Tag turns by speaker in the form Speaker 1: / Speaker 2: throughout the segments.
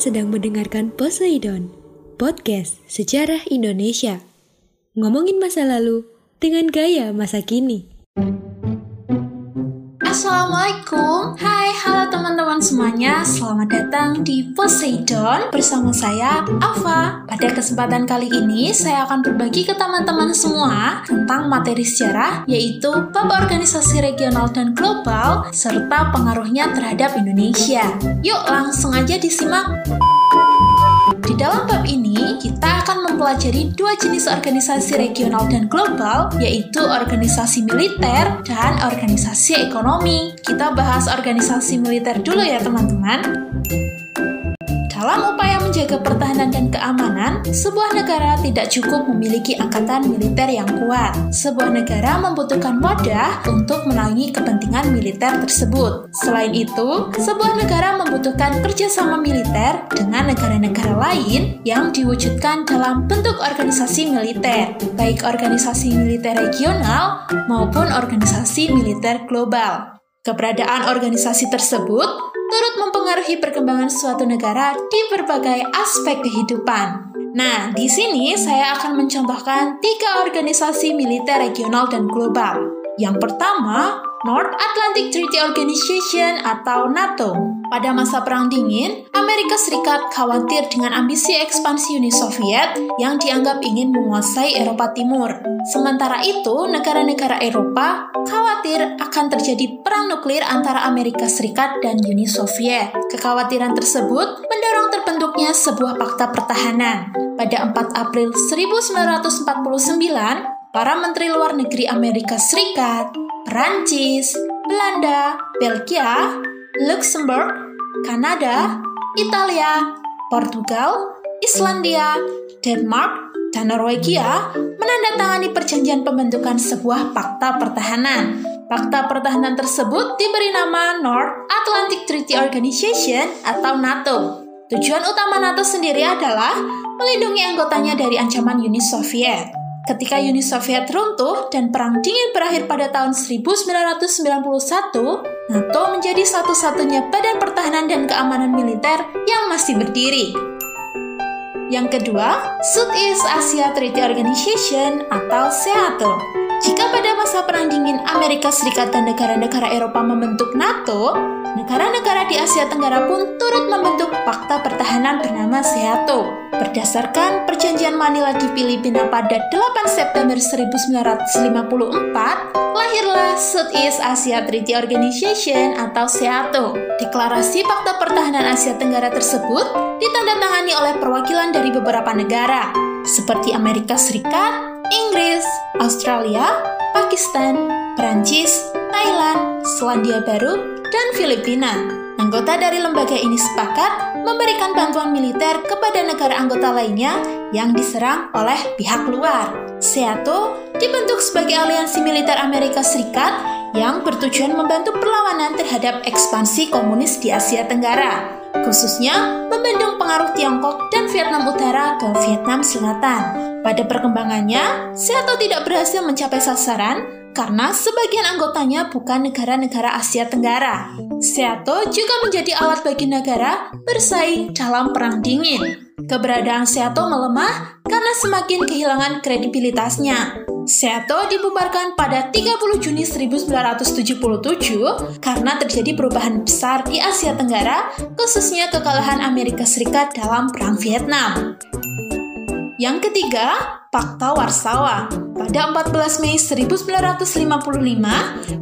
Speaker 1: Sedang mendengarkan Poseidon, podcast sejarah Indonesia. Ngomongin masa lalu dengan gaya masa kini.
Speaker 2: Assalamualaikum. Hai, halo teman-teman semuanya. Selamat datang di Poseidon Bersama saya, Ava Pada kesempatan kali ini Saya akan berbagi ke teman-teman semua Tentang materi sejarah Yaitu bab organisasi regional dan global Serta pengaruhnya terhadap Indonesia. Yuk langsung aja disimak. Di dalam mempelajari dua jenis organisasi regional dan global, yaitu organisasi militer dan organisasi ekonomi. Kita bahas organisasi militer dulu ya teman-teman. Dalam upaya menjaga pertahanan dan keamanan, sebuah negara tidak cukup memiliki angkatan militer yang kuat. Sebuah negara membutuhkan wadah untuk menaungi kepentingan militer tersebut. Selain itu, sebuah negara membutuhkan kerjasama militer dengan negara-negara lain yang diwujudkan dalam bentuk organisasi militer, baik organisasi militer regional maupun organisasi militer global. Keberadaan organisasi tersebut turut mempengaruhi perkembangan suatu negara di berbagai aspek kehidupan. Nah, di sini saya akan mencontohkan tiga organisasi militer regional dan global. Yang pertama, North Atlantic Treaty Organization atau NATO. Pada masa Perang Dingin, Amerika Serikat khawatir dengan ambisi ekspansi Uni Soviet yang dianggap ingin menguasai Eropa Timur. Sementara itu, negara-negara Eropa khawatir akan terjadi perang nuklir antara Amerika Serikat dan Uni Soviet. Kekhawatiran tersebut mendorong terbentuknya sebuah fakta pertahanan. Pada 4 April 1949, para menteri luar negeri Amerika Serikat, Perancis, Belanda, Belgia, Luxembourg, Kanada, Italia, Portugal, Islandia, Denmark, dan Norwegia menandatangani perjanjian pembentukan sebuah fakta pertahanan. Fakta pertahanan tersebut diberi nama North Atlantic Treaty Organization atau NATO. Tujuan utama NATO sendiri adalah melindungi anggotanya dari ancaman Uni Soviet. Ketika Uni Soviet runtuh dan Perang Dingin berakhir pada tahun 1991, NATO menjadi satu-satunya badan pertahanan dan keamanan militer yang masih berdiri. Yang kedua, Southeast Asia Treaty Organization atau SEATO. Jika pada masa Perang Dingin Amerika Serikat dan negara-negara Eropa membentuk NATO, negara-negara di Asia Tenggara pun turut membentuk fakta pertahanan bernama SEATO. Berdasarkan perjanjian Manila di Filipina pada 8 September 1954, lahirlah Southeast Asia Treaty Organization atau SEATO. Deklarasi Fakta Pertahanan Asia Tenggara tersebut ditandatangani oleh perwakilan dari beberapa negara, seperti Amerika Serikat, Inggris, Australia, Pakistan, Perancis, Thailand, Selandia Baru, dan Filipina. Anggota dari lembaga ini sepakat memberikan bantuan militer kepada negara anggota lainnya yang diserang oleh pihak luar. SEATO dibentuk sebagai aliansi militer Amerika Serikat yang bertujuan membantu perlawanan terhadap ekspansi komunis di Asia Tenggara, khususnya membendung pengaruh Tiongkok dan Vietnam Utara ke Vietnam Selatan. Pada perkembangannya, SEATO tidak berhasil mencapai sasaran karena sebagian anggotanya bukan negara-negara Asia Tenggara. SEATO juga menjadi alat bagi negara bersaing dalam Perang Dingin. Keberadaan Seato melemah karena semakin kehilangan kredibilitasnya. Seato dibubarkan pada 30 Juni 1977 karena terjadi perubahan besar di Asia Tenggara, khususnya kekalahan Amerika Serikat dalam Perang Vietnam. Yang ketiga, Fakta Warsawa. Pada 14 Mei 1955,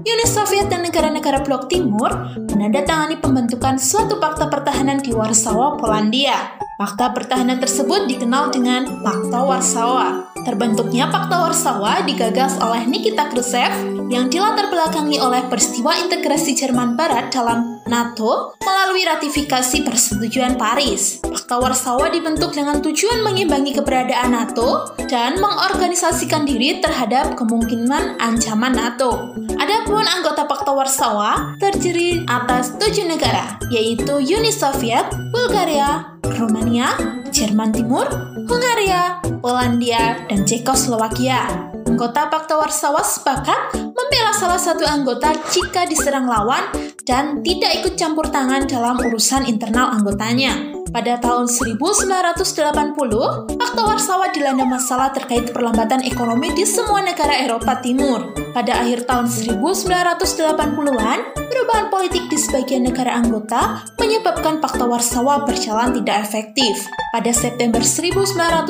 Speaker 2: Uni Soviet dan negara-negara blok timur menandatangani pembentukan suatu fakta pertahanan di Warsawa, Polandia. Fakta pertahanan tersebut dikenal dengan Fakta Warsawa. Terbentuknya Fakta Warsawa digagas oleh Nikita Khrushchev yang dilatar belakangi oleh peristiwa integrasi Jerman Barat dalam NATO melalui ratifikasi persetujuan Paris. Fakta Warsawa dibentuk dengan tujuan mengimbangi keberadaan NATO dan mengorganisasikan diri terhadap kemungkinan ancaman NATO. Adapun anggota Fakta Warsawa terdiri atas tujuh negara, yaitu Uni Soviet, Bulgaria, Romania, Jerman Timur, Hungaria, Polandia, dan Cekoslowakia. Anggota Pakta Warsawa sepakat membela salah satu anggota jika diserang lawan dan tidak ikut campur tangan dalam urusan internal anggotanya. Pada tahun 1980, Pakta Warsawa dilanda masalah terkait perlambatan ekonomi di semua negara Eropa Timur. Pada akhir tahun 1980-an, perubahan politik di sebagian negara anggota menyebabkan Pakta Warsawa berjalan tidak efektif. Pada September 1990,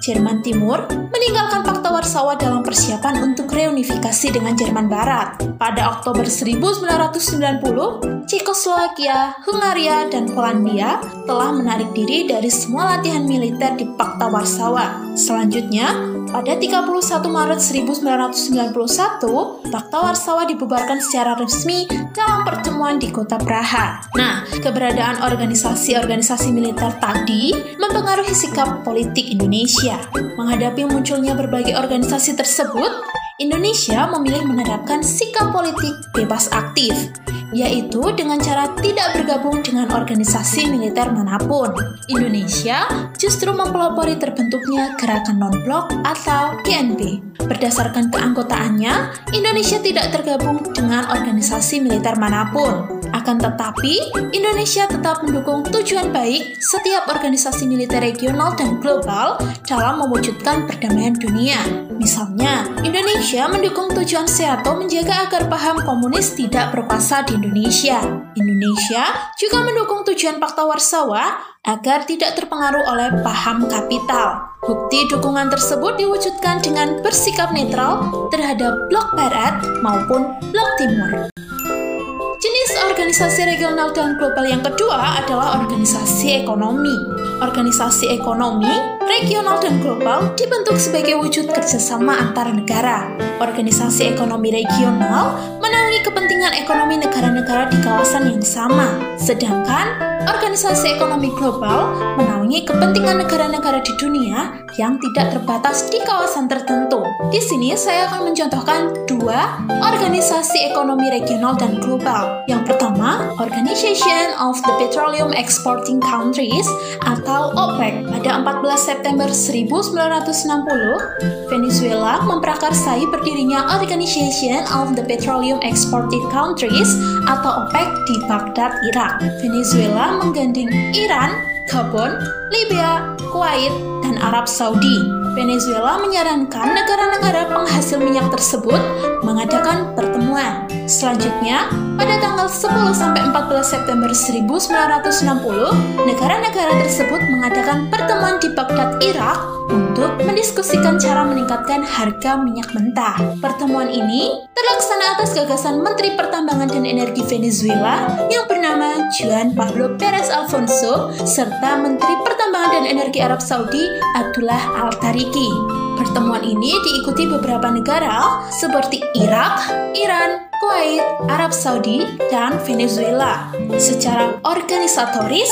Speaker 2: Jerman Timur meninggalkan Pakta Warsawa dalam persiapan untuk reunifikasi dengan Jerman Barat. Pada Oktober 1990, Cekoslowakia, Hungaria, dan Polandia telah menarik diri dari semua latihan militer di Pakta Warsawa. Selanjutnya, pada 31 Maret 1991, Pakta Warsawa dibubarkan secara resmi dalam pertemuan di kota Praha. Nah, keberadaan organisasi-organisasi militer tadi mempengaruhi sikap politik Indonesia. Menghadapi munculnya berbagai organisasi tersebut, Indonesia memilih menerapkan sikap politik bebas aktif yaitu dengan cara tidak bergabung dengan organisasi militer mana pun. Indonesia justru mempelopori terbentuknya Gerakan Non-Blok atau GNB. Berdasarkan keanggotaannya, Indonesia tidak tergabung dengan organisasi militer mana pun. Akan tetapi, Indonesia tetap mendukung tujuan baik setiap organisasi militer regional dan global dalam mewujudkan perdamaian dunia. Misalnya, Indonesia mendukung tujuan SEATO menjaga agar paham komunis tidak berkuasa di Indonesia. Indonesia juga mendukung tujuan Pakta Warsawa agar tidak terpengaruh oleh paham kapital. Bukti dukungan tersebut diwujudkan dengan bersikap netral terhadap blok barat maupun blok timur. Organisasi regional dan global yang kedua adalah organisasi ekonomi. Organisasi ekonomi, regional dan global dibentuk sebagai wujud kerjasama antar negara. Organisasi ekonomi regional menaungi kepentingan ekonomi negara-negara di kawasan yang sama, sedangkan Organisasi Ekonomi Global menaungi kepentingan negara-negara di dunia yang tidak terbatas di kawasan tertentu. Di sini saya akan mencontohkan dua organisasi ekonomi regional dan global. Yang pertama, Organization of the Petroleum Exporting Countries atau OPEC. Pada 14 September 1960, Venezuela memprakarsai berdirinya Organization of the Petroleum Exporting Countries atau OPEC di Baghdad, Irak. Venezuela menggandeng Iran, Gabon, Libya, Kuwait, dan Arab Saudi. Venezuela menyarankan negara-negara penghasil minyak tersebut mengadakan pertemuan. Selanjutnya, pada tanggal 10 sampai 14 September 1960, negara-negara tersebut mengadakan pertemuan di Baghdad, Irak untuk mendiskusikan cara meningkatkan harga minyak mentah. Pertemuan ini terlaksana atas gagasan Menteri Pertambangan dan Energi Venezuela yang bernama Juan Pablo Perez Alfonso serta Menteri Pertambangan dan Energi Arab Saudi Abdullah Al-Tariki. Pertemuan ini diikuti beberapa negara seperti Irak, Iran, Kuwait, Arab Saudi, dan Venezuela. Secara organisatoris,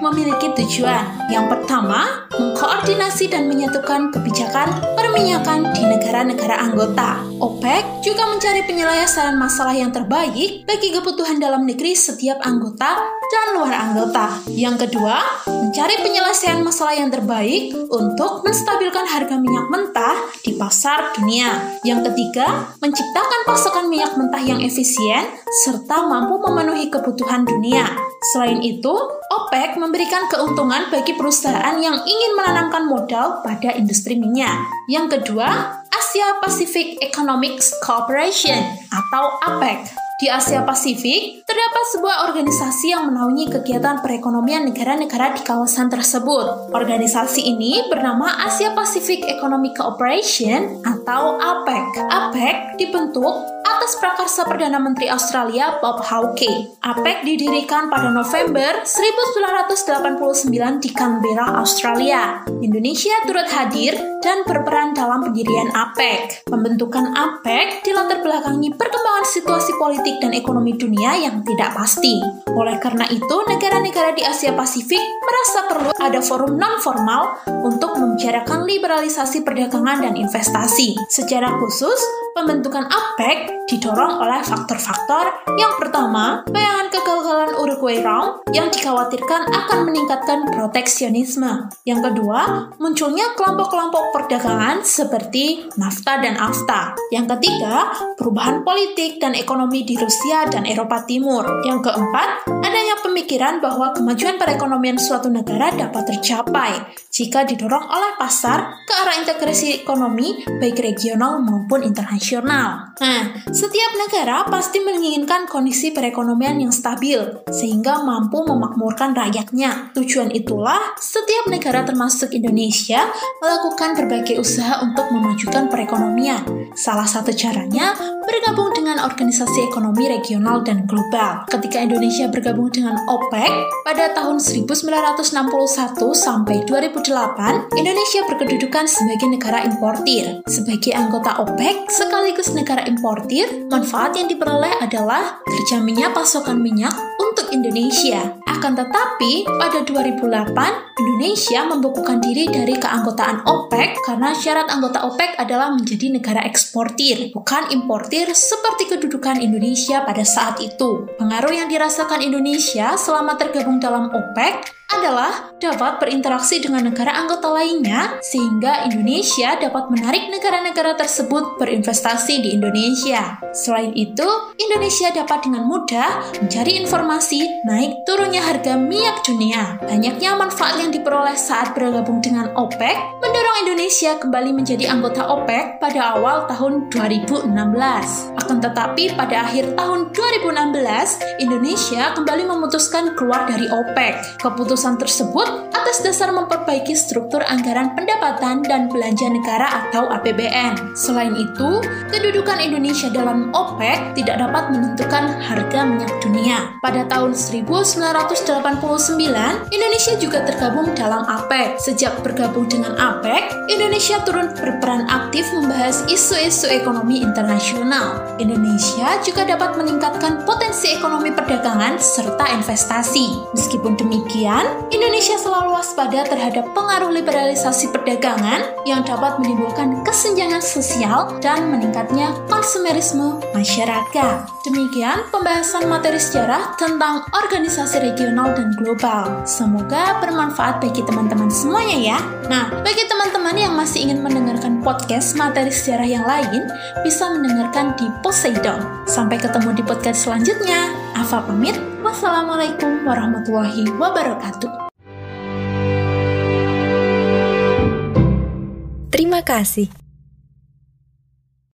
Speaker 2: memiliki tujuan. Yang pertama, mengkoordinasi dan menyatukan kebijakan perminyakan di negara-negara anggota. OPEC juga mencari penyelesaian masalah yang terbaik bagi kebutuhan dalam negeri setiap anggota dan luar anggota. Yang kedua, mencari penyelesaian masalah yang terbaik untuk menstabilkan harga minyak mentah di pasar dunia. Yang ketiga, menciptakan pasokan minyak mentah yang efisien serta mampu memenuhi kebutuhan dunia. Selain itu, OPEC memberikan keuntungan bagi perusahaan yang ingin menanamkan modal pada industri minyak. Yang kedua, Asia Pacific Economic Cooperation atau APEC. Di Asia Pasifik, terdapat sebuah organisasi yang menaungi kegiatan perekonomian negara-negara di kawasan tersebut. Organisasi ini bernama Asia Pacific Economic Cooperation atau APEC. APEC dibentuk atas prakarsa Perdana Menteri Australia Bob Hawke. APEC didirikan pada November 1989 di Canberra, Australia. Indonesia turut hadir dan berperan dalam pendirian APEC. Pembentukan APEC dilatar belakangi perkembangan situasi politik politik dan ekonomi dunia yang tidak pasti. Oleh karena itu, negara-negara di Asia Pasifik merasa perlu ada forum non-formal untuk membicarakan liberalisasi perdagangan dan investasi. Secara khusus, pembentukan APEC didorong oleh faktor-faktor yang pertama, bayangan kegagalan Uruguay Round yang dikhawatirkan akan meningkatkan proteksionisme. Yang kedua, munculnya kelompok-kelompok perdagangan seperti NAFTA dan AFTA. Yang ketiga, perubahan politik dan ekonomi di Rusia dan Eropa Timur. Yang keempat, adanya pemikiran bahwa kemajuan perekonomian suatu negara dapat tercapai jika didorong oleh pasar ke arah integrasi ekonomi baik regional maupun internasional. Nah, setiap negara pasti menginginkan kondisi perekonomian yang stabil sehingga mampu memakmurkan rakyatnya. Tujuan itulah setiap negara termasuk Indonesia melakukan berbagai usaha untuk memajukan perekonomian. Salah satu caranya bergabung dengan organisasi ekonomi regional dan global. Ketika Indonesia bergabung dengan OPEC pada tahun 1961 sampai 2008, Indonesia berkedudukan sebagai negara importir. Sebagai anggota OPEC sekaligus negara importir, manfaat yang diperoleh adalah terjaminnya pasokan minyak untuk Indonesia. Akan tetapi, pada 2008, Indonesia membukukan diri dari keanggotaan OPEC karena syarat anggota OPEC adalah menjadi negara eksportir, bukan importir seperti kedudukan Indonesia pada saat itu. Pengaruh yang dirasakan Indonesia selama tergabung dalam OPEC adalah dapat berinteraksi dengan negara anggota lainnya sehingga Indonesia dapat menarik negara-negara tersebut berinvestasi di Indonesia. Selain itu, Indonesia dapat dengan mudah mencari informasi naik turunnya harga minyak dunia. Banyaknya manfaat yang diperoleh saat bergabung dengan OPEC mendorong Indonesia kembali menjadi anggota OPEC pada awal tahun 2016. Akan tetapi pada akhir tahun 2016, Indonesia kembali memutuskan keluar dari OPEC. Keputusan keputusan tersebut atas dasar memperbaiki struktur anggaran pendapatan dan belanja negara atau APBN. Selain itu, kedudukan Indonesia dalam OPEC tidak dapat menentukan harga minyak dunia. Pada tahun 1989, Indonesia juga tergabung dalam APEC. Sejak bergabung dengan APEC, Indonesia turun berperan aktif membahas isu-isu ekonomi internasional. Indonesia juga dapat meningkatkan potensi ekonomi perdagangan serta investasi. Meskipun demikian, Indonesia selalu waspada terhadap pengaruh liberalisasi perdagangan yang dapat menimbulkan kesenjangan sosial dan meningkatnya konsumerisme masyarakat. Demikian pembahasan materi sejarah tentang organisasi regional dan global. Semoga bermanfaat bagi teman-teman semuanya ya. Nah, bagi teman-teman yang masih ingin mendengarkan podcast materi sejarah yang lain, bisa mendengarkan di Poseidon. Sampai ketemu di podcast selanjutnya. Afa pamit. Wassalamualaikum warahmatullahi wabarakatuh.
Speaker 1: Terima kasih.